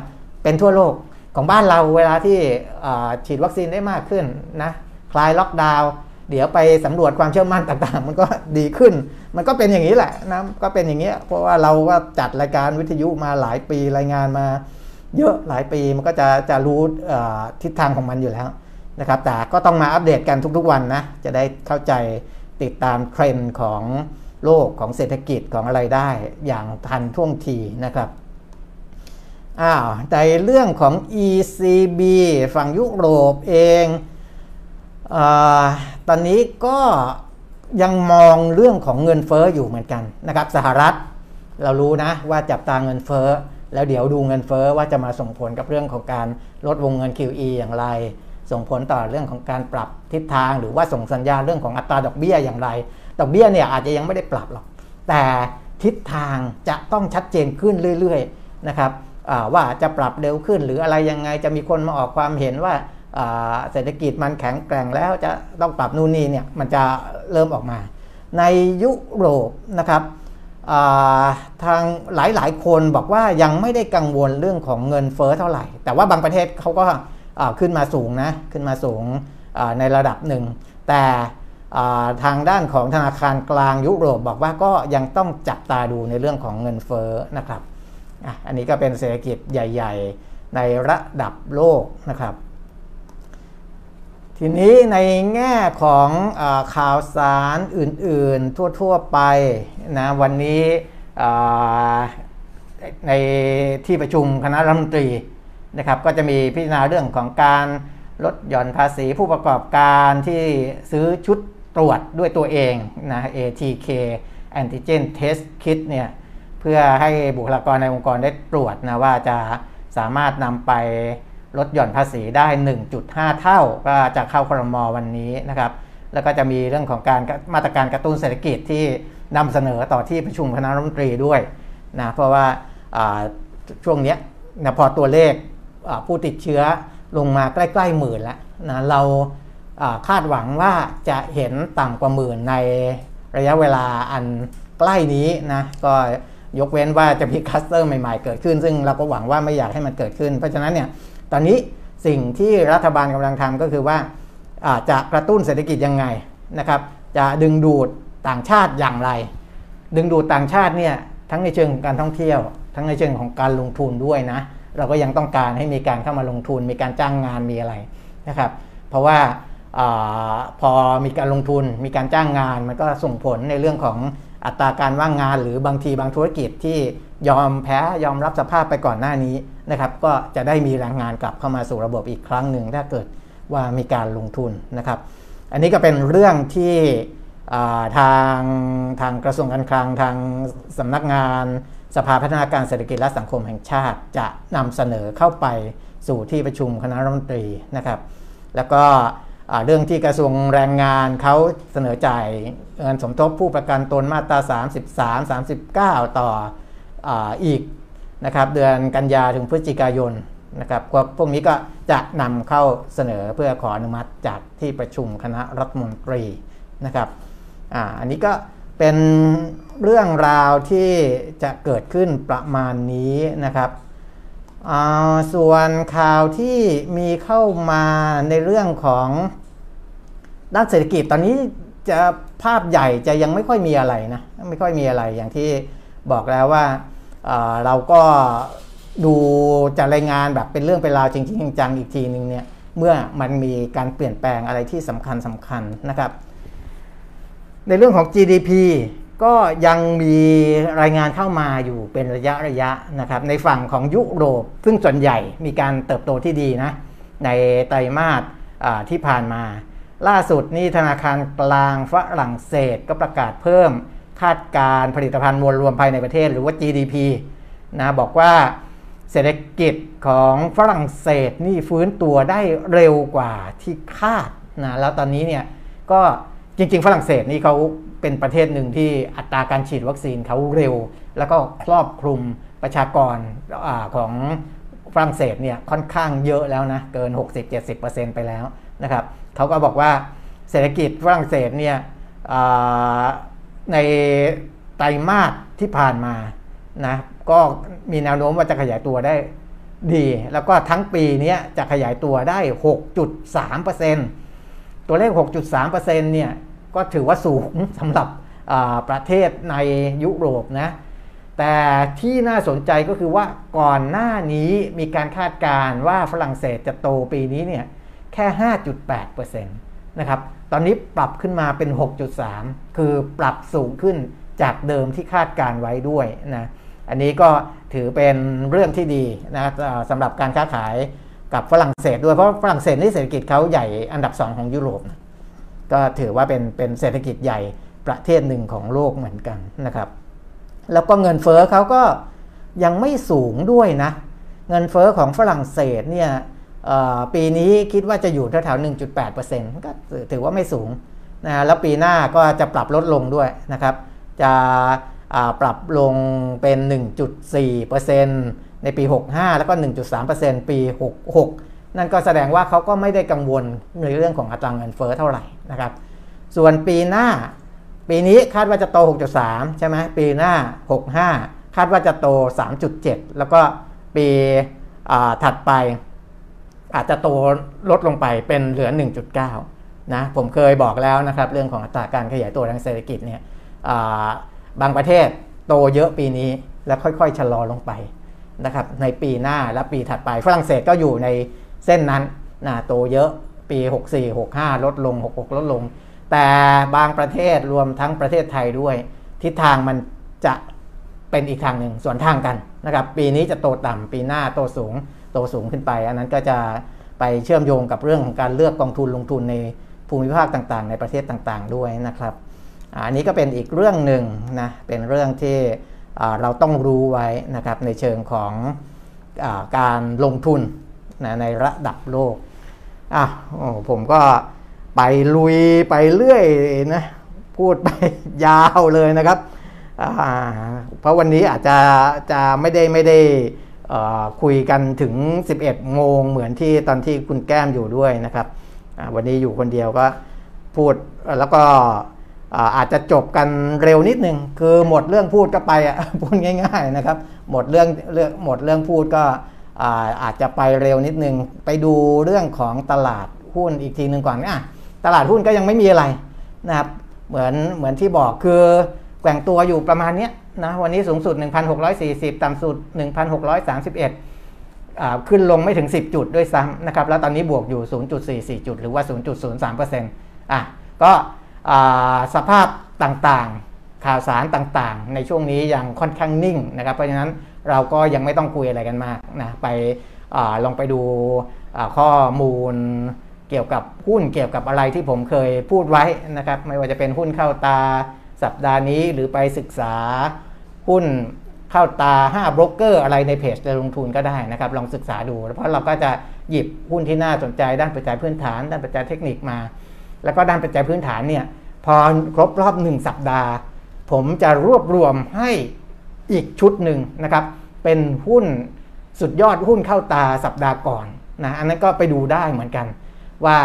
เป็นทั่วโลกของบ้านเราเวลาที่ฉีดวัคซีนได้มากขึ้นนะคลายล็อกดาวน์เดี๋ยวไปสำรวจความเชื่อมั่นต่างๆ มันก็ดีขึ้น มันก็เป็นอย่างนี้แหละนะก็เป็นอย่างนี้เพราะว่าเราก็จัดรายการวิทยุมาหลายปีรายงานมาเยอะหลายปีมันก็จะจะรู้ทิศทางของมันอยู่แล้วนะครับแต่ก็ต้องมาอัปเดตกันทุกๆวันนะจะได้เข้าใจติดตามเทรนด์ของ โลกของเศรษฐกิจของอะไรได้อย่างทันท่วงทีนะครับอ้าวแต่เรื่องของ ECB ฝั่งยุโรปเองอตอนนี้ก็ยังมองเรื่องของเงินเฟอ้ออยู่เหมือนกันนะครับสหรัฐเรารู้นะว่าจับตาเงินเฟอ้อแล้วเดี๋ยวดูเงินเฟอ้อว่าจะมาส่งผลกับเรื่องของการลดวงเงิน QE อย่างไร ส่งผลต่อเรื่องของการปรับทิศทางหรือว่าส่งสัญญาณเรื่องของอัตราดอกเบี้ยอย่างไร ดอกเบี้ยเนี่ยอาจจะยังไม่ได้ปรับหรอก แต่ทิศทางจะต้องชัดเจนขึ้นเรื่อยๆนะครับว่าจะปรับเร็วขึ้นหรืออะไรยังไงจะมีคนมาออกความเห็นว่าเศรษฐกิจมันแข็งแกร่งแล้วจะต้องปรับนู่นนี่เนี่ยมันจะเริ่มออกมา ในยุโรปนะครับทางหลายๆ คนบอกว่ายังไม่ได้กังวลเรื่องของเงินเฟอ้อเท่าไหร่ แต่ว่าบางประเทศเขาก็ ขึ้นมาสูงนะขึ้นมาสูงในระดับหนึ่ง แต่ทางด้านของธนาคารกลางยุโรปบอกว่าก็ยังต้องจับตาดูในเรื่องของเงินเฟ้อนะครับอันนี้ก็เป็นเศรษฐกิจใหญ่ ๆ ในระดับโลกนะครับ ทีนี้ในแง่ของอข่าวสารอื่นๆ ทั่ว ๆ ไปนะวันนี้ในที่ประชุมคณะรัฐมนตรี นะครับก็จะมีพิจารณาเรื่องของการลดหย่อนภาษีผู้ประกอบการที่ซื้อชุดตรวจด้วยตัวเองนะ ATK Antigen Test Kit เนี่ยเพื่อให้บุคลากรในองค์กรได้ตรวจนะว่าจะสามารถนำไปลดหย่อนภาษีได้ 1.5 เท่าก็จะเข้าครมวันนี้นะครับ แล้วก็จะมีเรื่องของการมาตรการกระตุ้นเศรษฐกิจที่นำเสนอต่อที่ประชุมคณะรัฐมนตรีด้วยนะเพราะว่าช่วงนี้นะพอตัวเลข ผู้ติดเชื้อลงมาใกล้ๆหมื่นแล้วนะเราคาดหวังว่าจะเห็นต่ำกว่าหมื่นในระยะเวลาอันใกล้นี้นะก็ยกเว้นว่าจะมีคลัสเตอร์ใหม่ๆเกิดขึ้น ซึ่งเราก็หวังว่าไม่อยากให้มันเกิดขึ้น เพราะฉะนั้นเนี่ยตอนนี้สิ่งที่รัฐบาลกำลังทำก็คือว่าจะกระตุ้นเศรษฐกิจยังไงนะครับ จะดึงดูดต่างชาติอย่างไร ดึงดูดต่างชาติเนี่ยทั้งในเชิงของการท่องเที่ยว ทั้งในเชิงของการลงทุนด้วยนะ เราก็ยังต้องการให้มีการเข้ามาลงทุน มีการจ้างงานมีอะไรนะครับ เพราะว่าอพอมีการลงทุนมีการจ้างงาน มันก็ส่งผลในเรื่องของอัตราการว่างงาน หรือบางทีบางธุรกิจที่ยอมแพ้ยอมรับสภาพไปก่อนหน้านี้นะครับ ก็จะได้มีแรงงานกลับเข้ามาสู่ระบบอีกครั้งหนึ่งถ้าเกิดว่ามีการลงทุนนะครับ อันนี้ก็เป็นเรื่องที่ทางทางกระทรวงการคลังทางสำนักงาน สภาพัฒนาการเศรษฐกิจและสังคมแห่งชาติ จะนำเสนอเข้าไปสู่ที่ประชุมคณะรัฐมนตรีนะครับ แล้วก็เรื่องที่กระทรวงแรงงานเขาเสนอจ่ายเงินสมทบผู้ประกันตนมาตรา 33 39 ต่อออีกนะครับเดือนกันยาถึงพฤศจิกายนนะครับพวกนี้ก็จะนำเข้าเสนอเพื่อขออนุมัติจากที่ประชุมคณะรัฐมนตรีนะครับออันนี้ก็ เป็นเรื่องราวที่จะเกิดขึ้นประมาณนี้นะครับ ส่วนข่าวที่มีเข้ามาในเรื่องของด้านเศรษฐกิจตอนนี้จะภาพใหญ่จะยังไม่ค่อยมีอะไรนะ ไม่ค่อยมีอะไรอย่างที่บอกแล้วว่าเราก็ดูจะรายงานแบบเป็นเรื่องเป็นราวจริงๆจังอีกทีหนึ่งเนี่ยเมื่อมันมีการเปลี่ยนแปลงอะไรที่สำคัญสำคัญนะครับ ในเรื่องของ GDP ก็ยังมีรายงานเข้ามาอยู่เป็นระยะระยะนะครับ ในฝั่งของยุโรป ซึ่งส่วนใหญ่มีการเติบโตที่ดีนะ ในไตรมาสที่ผ่านมา ล่าสุดนี่ธนาคารกลางฝรั่งเศสก็ประกาศเพิ่มคาดการผลิตภัณฑ์มวลรวมภายในประเทศหรือว่า GDP นะบอกว่าเศรษฐกิจของฝรั่งเศสนี่ฟื้นตัวได้เร็วกว่าที่คาดนะแล้วตอนนี้เนี่ยก็ จริง ๆ ฝรั่งเศสนี่เขาเป็นประเทศหนึ่งที่อัตราการฉีดวัคซีนเขาเร็ว แล้วก็ครอบคลุมประชากรอของฝรั่งเศสเนี่ยค่อนข้างเยอะแล้วนะ เกิน 60-70%ไปแล้วนะครับเขาก็บอกว่าเศรษฐกิจฝรั่งเศสเนี่ยในไตรมาสที่ผ่านมานะก็มีแนวโน้มว่าจะขยายตัวได้ดี แล้วก็ทั้งปีนี้จะขยายตัวได้ 6.3%ตัวเลข 6.3%เนี่ย ก็ถือว่าสูงสำหรับประเทศในยุโรปนะแต่ที่น่าสนใจก็คือว่าก่อนหน้านี้มีการคาดการณ์ว่าฝรั่งเศสจะโตปีนี้เนี่ยแค่ 5.8%นะครับตอนนี้ปรับขึ้นมาเป็น 6.3 คือปรับสูงขึ้นจากเดิมที่คาดการไว้ด้วยนะอันนี้ก็ถือเป็นเรื่องที่ดีนะสำหรับการค้าขายกับฝรั่งเศสด้วยเพราะฝรั่งเศสนี่เศรษฐกิจเขาใหญ่อันดับ 2 ของยุโรปนะ ก็ถือว่าเป็นเป็นเศรษฐกิจใหญ่ประเทศหนึ่งของโลกเหมือนกันนะครับ แล้วก็เงินเฟอ้อเขาก็ยังไม่สูงด้วยนะ เงินเฟอ้อของฝรั่งเศสเนี่ยปีนี้คิดว่าจะอยู่แถวๆ1.8%ก็ถือว่าไม่สูงนะแล้วปีหน้าก็จะปรับลดลงด้วยนะครับ จะปรับลงเป็น 1.4%ในปี 65 แล้วก็ 1.3%ปี 66 นั่นก็แสดงว่าเขาก็ไม่ได้กังวลในเรื่องของอัตราเงินเฟ้อเท่าไหร่นะครับ ส่วนปีหน้า ปีนี้คาดว่าจะโต 6.3 ใช่ไหมปีหน้า 65 คาดว่าจะโต 3.7 แล้วก็ปีถัดไป อาจจะโตลดลงไปเป็นเหลือ 1.9 นะผมเคยบอกแล้วนะครับเรื่องของอัตราการขยายตัวทางเศรษฐกิจเนี่ยบางประเทศโตเยอะปีนี้แล้วค่อยๆชะลอลงไปนะครับในปีหน้าและปีถัดไปฝรั่งเศสก็อยู่ใน เส้นนั้นนะโตเยอะปี 64 65 ลดลง 66 ลดลง แต่บางประเทศรวมทั้งประเทศไทยด้วย ทิศทางมันจะเป็นอีกทางหนึ่งส่วนทางกันนะครับ ปีนี้จะโตต่ำปีหน้าโตสูง โตสูงขึ้นไป อันนั้นก็จะไปเชื่อมโยงกับเรื่องของการเลือกกองทุนลงทุนในภูมิภาคต่างๆ ในประเทศต่างๆ ด้วยนะครับอันนี้ก็เป็นอีกเรื่องหนึ่งนะเป็นเรื่องที่เราต้องรู้ไว้นะครับในเชิงของอการลงทุน นะในระดับโลกอะผมก็ไปลุยไปเรื่อยนะพูดไปยาวเลยนะครับเพราะวันนี้อาจจะจะไม่ได้ไม่ได้คุยกันถึง 11 โมงเหมือนที่ตอนที่คุณแก้มอยู่ด้วยนะครับวันนี้อยู่คนเดียวก็พูดแล้วก็อาจจะจบกันเร็วนิดนึงคือหมดเรื่องพูดก็ไปอะพูดง่าย ๆนะครับ หมดเรื่องเรื่องหมดเรื่องพูดก็ อาจจะไปเร็วนิดนึง ไปดูเรื่องของตลาดหุ้นอีกทีหนึ่งก่อนอะตลาดหุ้นก็ยังไม่มีอะไรนะครับเหมือนเหมือนที่บอกคือแกว่งตัวอยู่ประมาณนี้นะวันนี้สูงสุด 1,640 ต่ำสุด 1,631 ขึ้นลงไม่ถึง 10 จุดด้วยซ้ำนะครับแล้วตอนนี้บวกอยู่ 0.44 จุด หรือว่า 0.03%อะก็สภาพต่างๆ ข่าวสารต่างๆ ในช่วงนี้ยังค่อนข้างนิ่งนะครับเพราะฉะนั้น เราก็ยังไม่ต้องคุยอะไรกันมากนะไปอลองไปดูข้อมูลเกี่ยวกับหุ้นเกี่ยวกับอะไรที่ผมเคยพูดไว้นะครับไม่ว่าจะเป็นหุ้นเข้าตาสัปดาห์นี้หรือไปศึกษาหุ้นเข้าตา5บรกเกอร์อะไรในเพจจะลงทุนก็ได้นะครับ ลองศึกษาดู เพราะเราก็จะหยิบหุ้นที่น่าสนใจด้านปัจจัยพื้นฐาน ด้านปัจจัยเทคนิคมา แล้วก็ด้านปัจจัยพื้นฐานเนี่ยพอครบรอบหนึ่งสัปดาห์ ผมจะรวบรวมให้ อีกชุดหนึ่งนะครับ เป็นหุ้นสุดยอดหุ้นเข้าตาสัปดาห์ก่อนนะอันนั้นก็ไปดูได้เหมือนกัน ว่า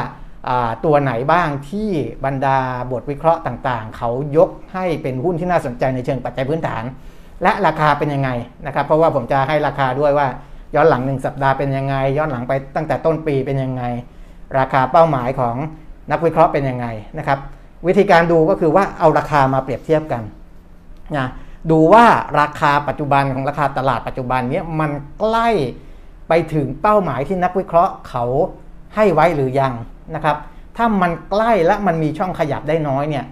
ตัวไหนบ้างที่บรรดาบทวิเคราะห์ต่างๆ เขายกให้เป็นหุ้นที่น่าสนใจในเชิงปัจจัยพื้นฐาน และราคาเป็นยังไงนะครับ เพราะว่าผมจะให้ราคาด้วยว่าย้อนหลังหนึ่งสัปดาห์เป็นยังไง ย้อนหลังไปตั้งแต่ต้นปีเป็นยังไง ราคาเป้าหมายของนักวิเคราะห์เป็นยังไงนะครับ วิธีการดูก็คือว่าเอาราคามาเปรียบเทียบกันนะ ดูว่าราคาปัจจุบันของราคาตลาดปัจจุบันนี้มันใกล้ไปถึงเป้าหมายที่นักวิเคราะห์เขาให้ไว้หรือยังนะครับ ถ้ามันใกล้และมันมีช่องขยับได้น้อยเนี่ย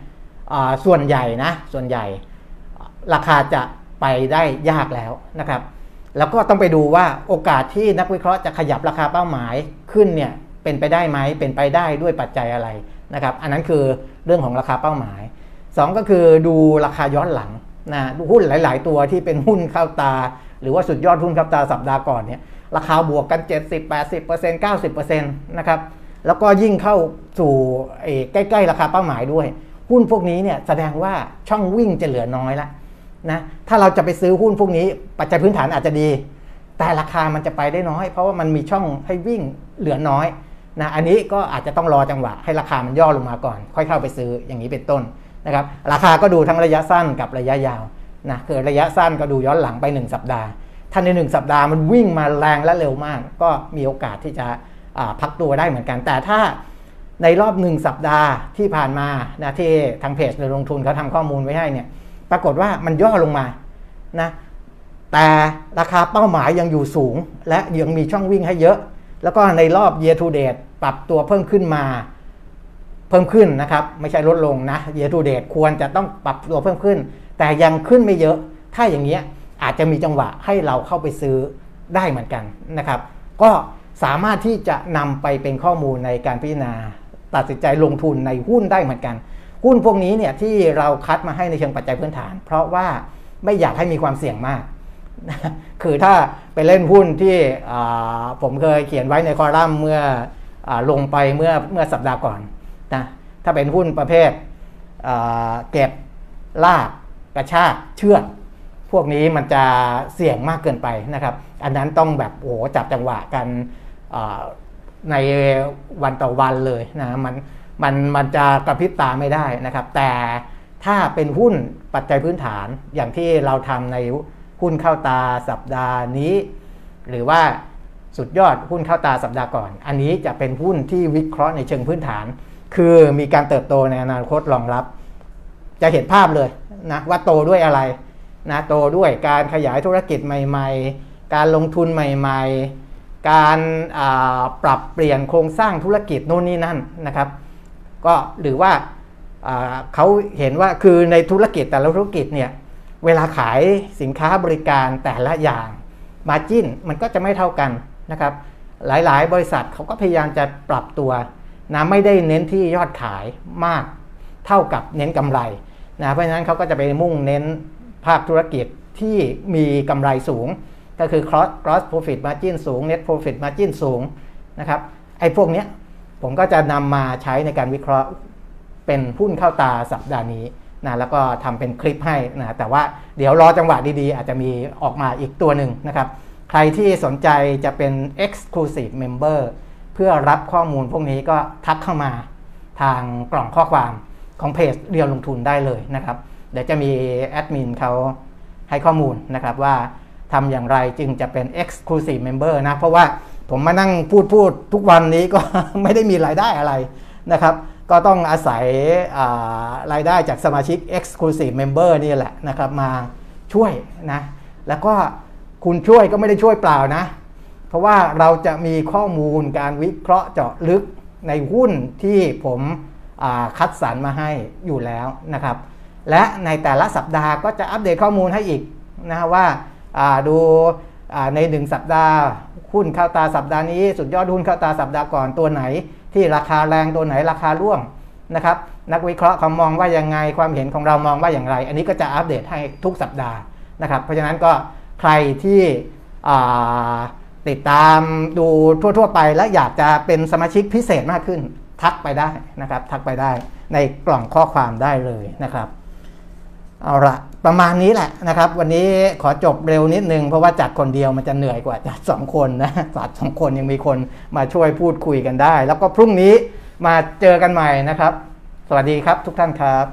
ส่วนใหญ่นะส่วนใหญ่ ราคาจะไปได้ยากแล้วนะครับ แล้วก็ต้องไปดูว่าโอกาสที่นักวิเคราะห์จะขยับราคาเป้าหมายขึ้นเนี่ยเป็นไปได้ไหมเป็นไปได้ด้วยปัจจัยอะไรนะครับ อันนั้นคือเรื่องของราคาเป้าหมาย 2 ก็คือดูราคาย้อนหลัง นะหุ้นหลาย ๆ ตัวที่เป็นหุ้นเข้าตา หรือว่าสุดยอดหุ้นเข้าตาสัปดาห์ก่อนเนี่ยราคาบวกกัน 70 80 90 นะครับแล้วก็ยิ่งเข้าสู่ใกล้ๆ ราคาเป้าหมายด้วย หุ้นพวกนี้เนี่ยแสดงว่าช่องวิ่งจะเหลือน้อยละนะถ้าเราจะไปซื้อหุ้นพวกนี้ ปัจจัยพื้นฐานอาจจะดี แต่ราคามันจะไปได้น้อย เพราะว่ามันมีช่องให้วิ่งเหลือน้อยนะอันนี้ก็อาจจะต้องรอจังหวะให้ราคามันย่อลงมาก่อน ค่อยเข้าไปซื้ออย่างนี้เป็นต้น นะครับราคาก็ดูทั้งระยะสั้นกับระยะยาวนะคือระยะสั้นก็ดูย้อนหลังไป 1 สัปดาห์ ถ้าในหนึ่งสัปดาห์มันวิ่งมาแรงและเร็วมาก ก็มีโอกาสที่จะพักตัวได้เหมือนกัน แต่ถ้าในรอบหนึ่งสัปดาห์ที่ผ่านมานะที่ทางเพจในลงทุนเขาทำข้อมูลไว้ให้เนี่ยปรากฏว่ามันย่อลงมานะแต่ราคาเป้าหมายยังอยู่สูง และยังมีช่องวิ่งให้เยอะ แล้วก็ในรอบ year to date ปรับตัวเพิ่มขึ้นมา เพิ่มขึ้นนะครับ ไม่ใช่ลดลงนะ year to d a t ควรจะต้องปรับตัวเพิ่มขึ้น แต่ยังขึ้นไม่เยอะ ถ้าอย่างเงี้ยอาจจะมีจังหวะให้เราเข้าไปซื้อได้เหมือนกันนะครับ ก็สามารถที่จะนำไปเป็นข้อมูลในการพิจารณา ตัดสินใจลงทุนในหุ้นได้เหมือนกัน หุ้นพวกนี้เนี่ยที่เราคัดมาให้ในเชิงปัจจัยพื้นฐาน เพราะว่าไม่อยากให้มีความเสี่ยงมากคือถ้าไปเล่นหุ้นที่ผมเคยเขียนไว้ในคอลัมน์เมื่ออลงไปเมื่อเมื่อสัปดาห์ก่อน นะถ้าเป็นหุ้นประเภทเก็บลากกระชากเชื่อพวกนี้มันจะเสี่ยงมากเกินไปนะครับ อันนั้นต้องแบบโอ้จับจังหวะกันในวันต่อวันเลยนะมันมันมันจะกระพริบตาไม่ได้นะครับ แต่ถ้าเป็นหุ้นปัจจัยพื้นฐานอย่างที่เราทำในหุ้นเข้าตาสัปดาห์นี้ หรือว่าสุดยอดหุ้นเข้าตาสัปดาห์ก่อน อันนี้จะเป็นหุ้นที่วิเคราะห์ในเชิงพื้นฐาน คือมีการเติบโตในอนาคตรองรับ จะเห็นภาพเลยนะว่าโตด้วยอะไรนะโตด้วยการขยายธุรกิจใหม่ ๆ การลงทุนใหม่ ๆ การปรับเปลี่ยนโครงสร้างธุรกิจโน่นนี่นั่นนะครับ ก็หรือว่าเขาเห็นว่าคือในธุรกิจแต่ละธุรกิจเนี่ยเวลาขายสินค้าบริการแต่ละอย่างมาจิ้นมันก็จะไม่เท่ากันนะครับ หลายๆ บริษัทเขาก็พยายามจะปรับตัว นะไม่ได้เน้นที่ยอดขายมากเท่ากับเน้นกำไรนะเพราะฉะนั้นเขาก็จะไปมุ่งเน้นภาคธุรกิจที่มีกำไรสูง ก็คือ cross cross profit margin สูง net profit margin สูงนะครับไอ้พวกนี้ผมก็จะนำมาใช้ในการวิเคราะห์เป็นหุ้นเข้าตาสัปดาห์นี้นะแล้วก็ทำเป็นคลิปให้นะแต่ว่าเดี๋ยวรอจังหวะดีๆ อาจจะมีออกมาอีกตัวหนึ่งนะครับ ใครที่สนใจจะเป็น exclusive member พื่อรับข้อมูลพวกนี้ก็ทักเข้ามาทางกล่องข้อความของเพจเรียวลงทุนได้เลยนะครับ เดี๋ยวจะมีแอดมินเขาให้ข้อมูลนะครับว่าทำอย่างไรจึงจะเป็น Exclusive Member นะ เพราะว่าผมมานั่งพูดพูดทุกวันนี้ก็ ไม่ได้มีรายได้อะไรนะครับ ก็ต้องอาศัยรายได้จากสมาชิก Exclusive Member นี่แหละนะครับ มาช่วยนะ แล้วก็คุณช่วยก็ไม่ได้ช่วยเปล่านะ เพราะว่าเราจะมีข้อมูลการวิเคราะห์เจาะลึกในหุ้นที่ผมคัดสรรมาให้อยู่แล้วนะครับ และในแต่ละสัปดาห์ก็จะอัปเดตข้อมูลให้อีกนะว่าดูในหนึ่งสัปดาห์หุ้นเข้าตาสัปดาห์นี้ สุดยอดหุ้นเข้าตาสัปดาห์ก่อนตัวไหน ที่ราคาแรงตัวไหนราคาร่วงนะครับ นักวิเคราะห์เขามองว่ายังไงความเห็นของเรามองว่าอย่างไร อันนี้ก็จะอัปเดตให้ทุกสัปดาห์นะครับ เพราะฉะนั้นก็ใครที่ ติดตามดูทั่ว ๆ ไปและอยากจะเป็นสมาชิกพิเศษมากขึ้น ทักไปได้นะครับ ทักไปได้ในกล่องข้อความได้เลยนะครับเอาละประมาณนี้แหละนะครับ วันนี้ขอจบเร็วนิดนึง เพราะว่าจัดคนเดียวมันจะเหนื่อยกว่าจัดสองคนนะจัดสองคนยังมีคนมาช่วยพูดคุยกันได้ แล้วก็พรุ่งนี้มาเจอกันใหม่นะครับ สวัสดีครับทุกท่านครับ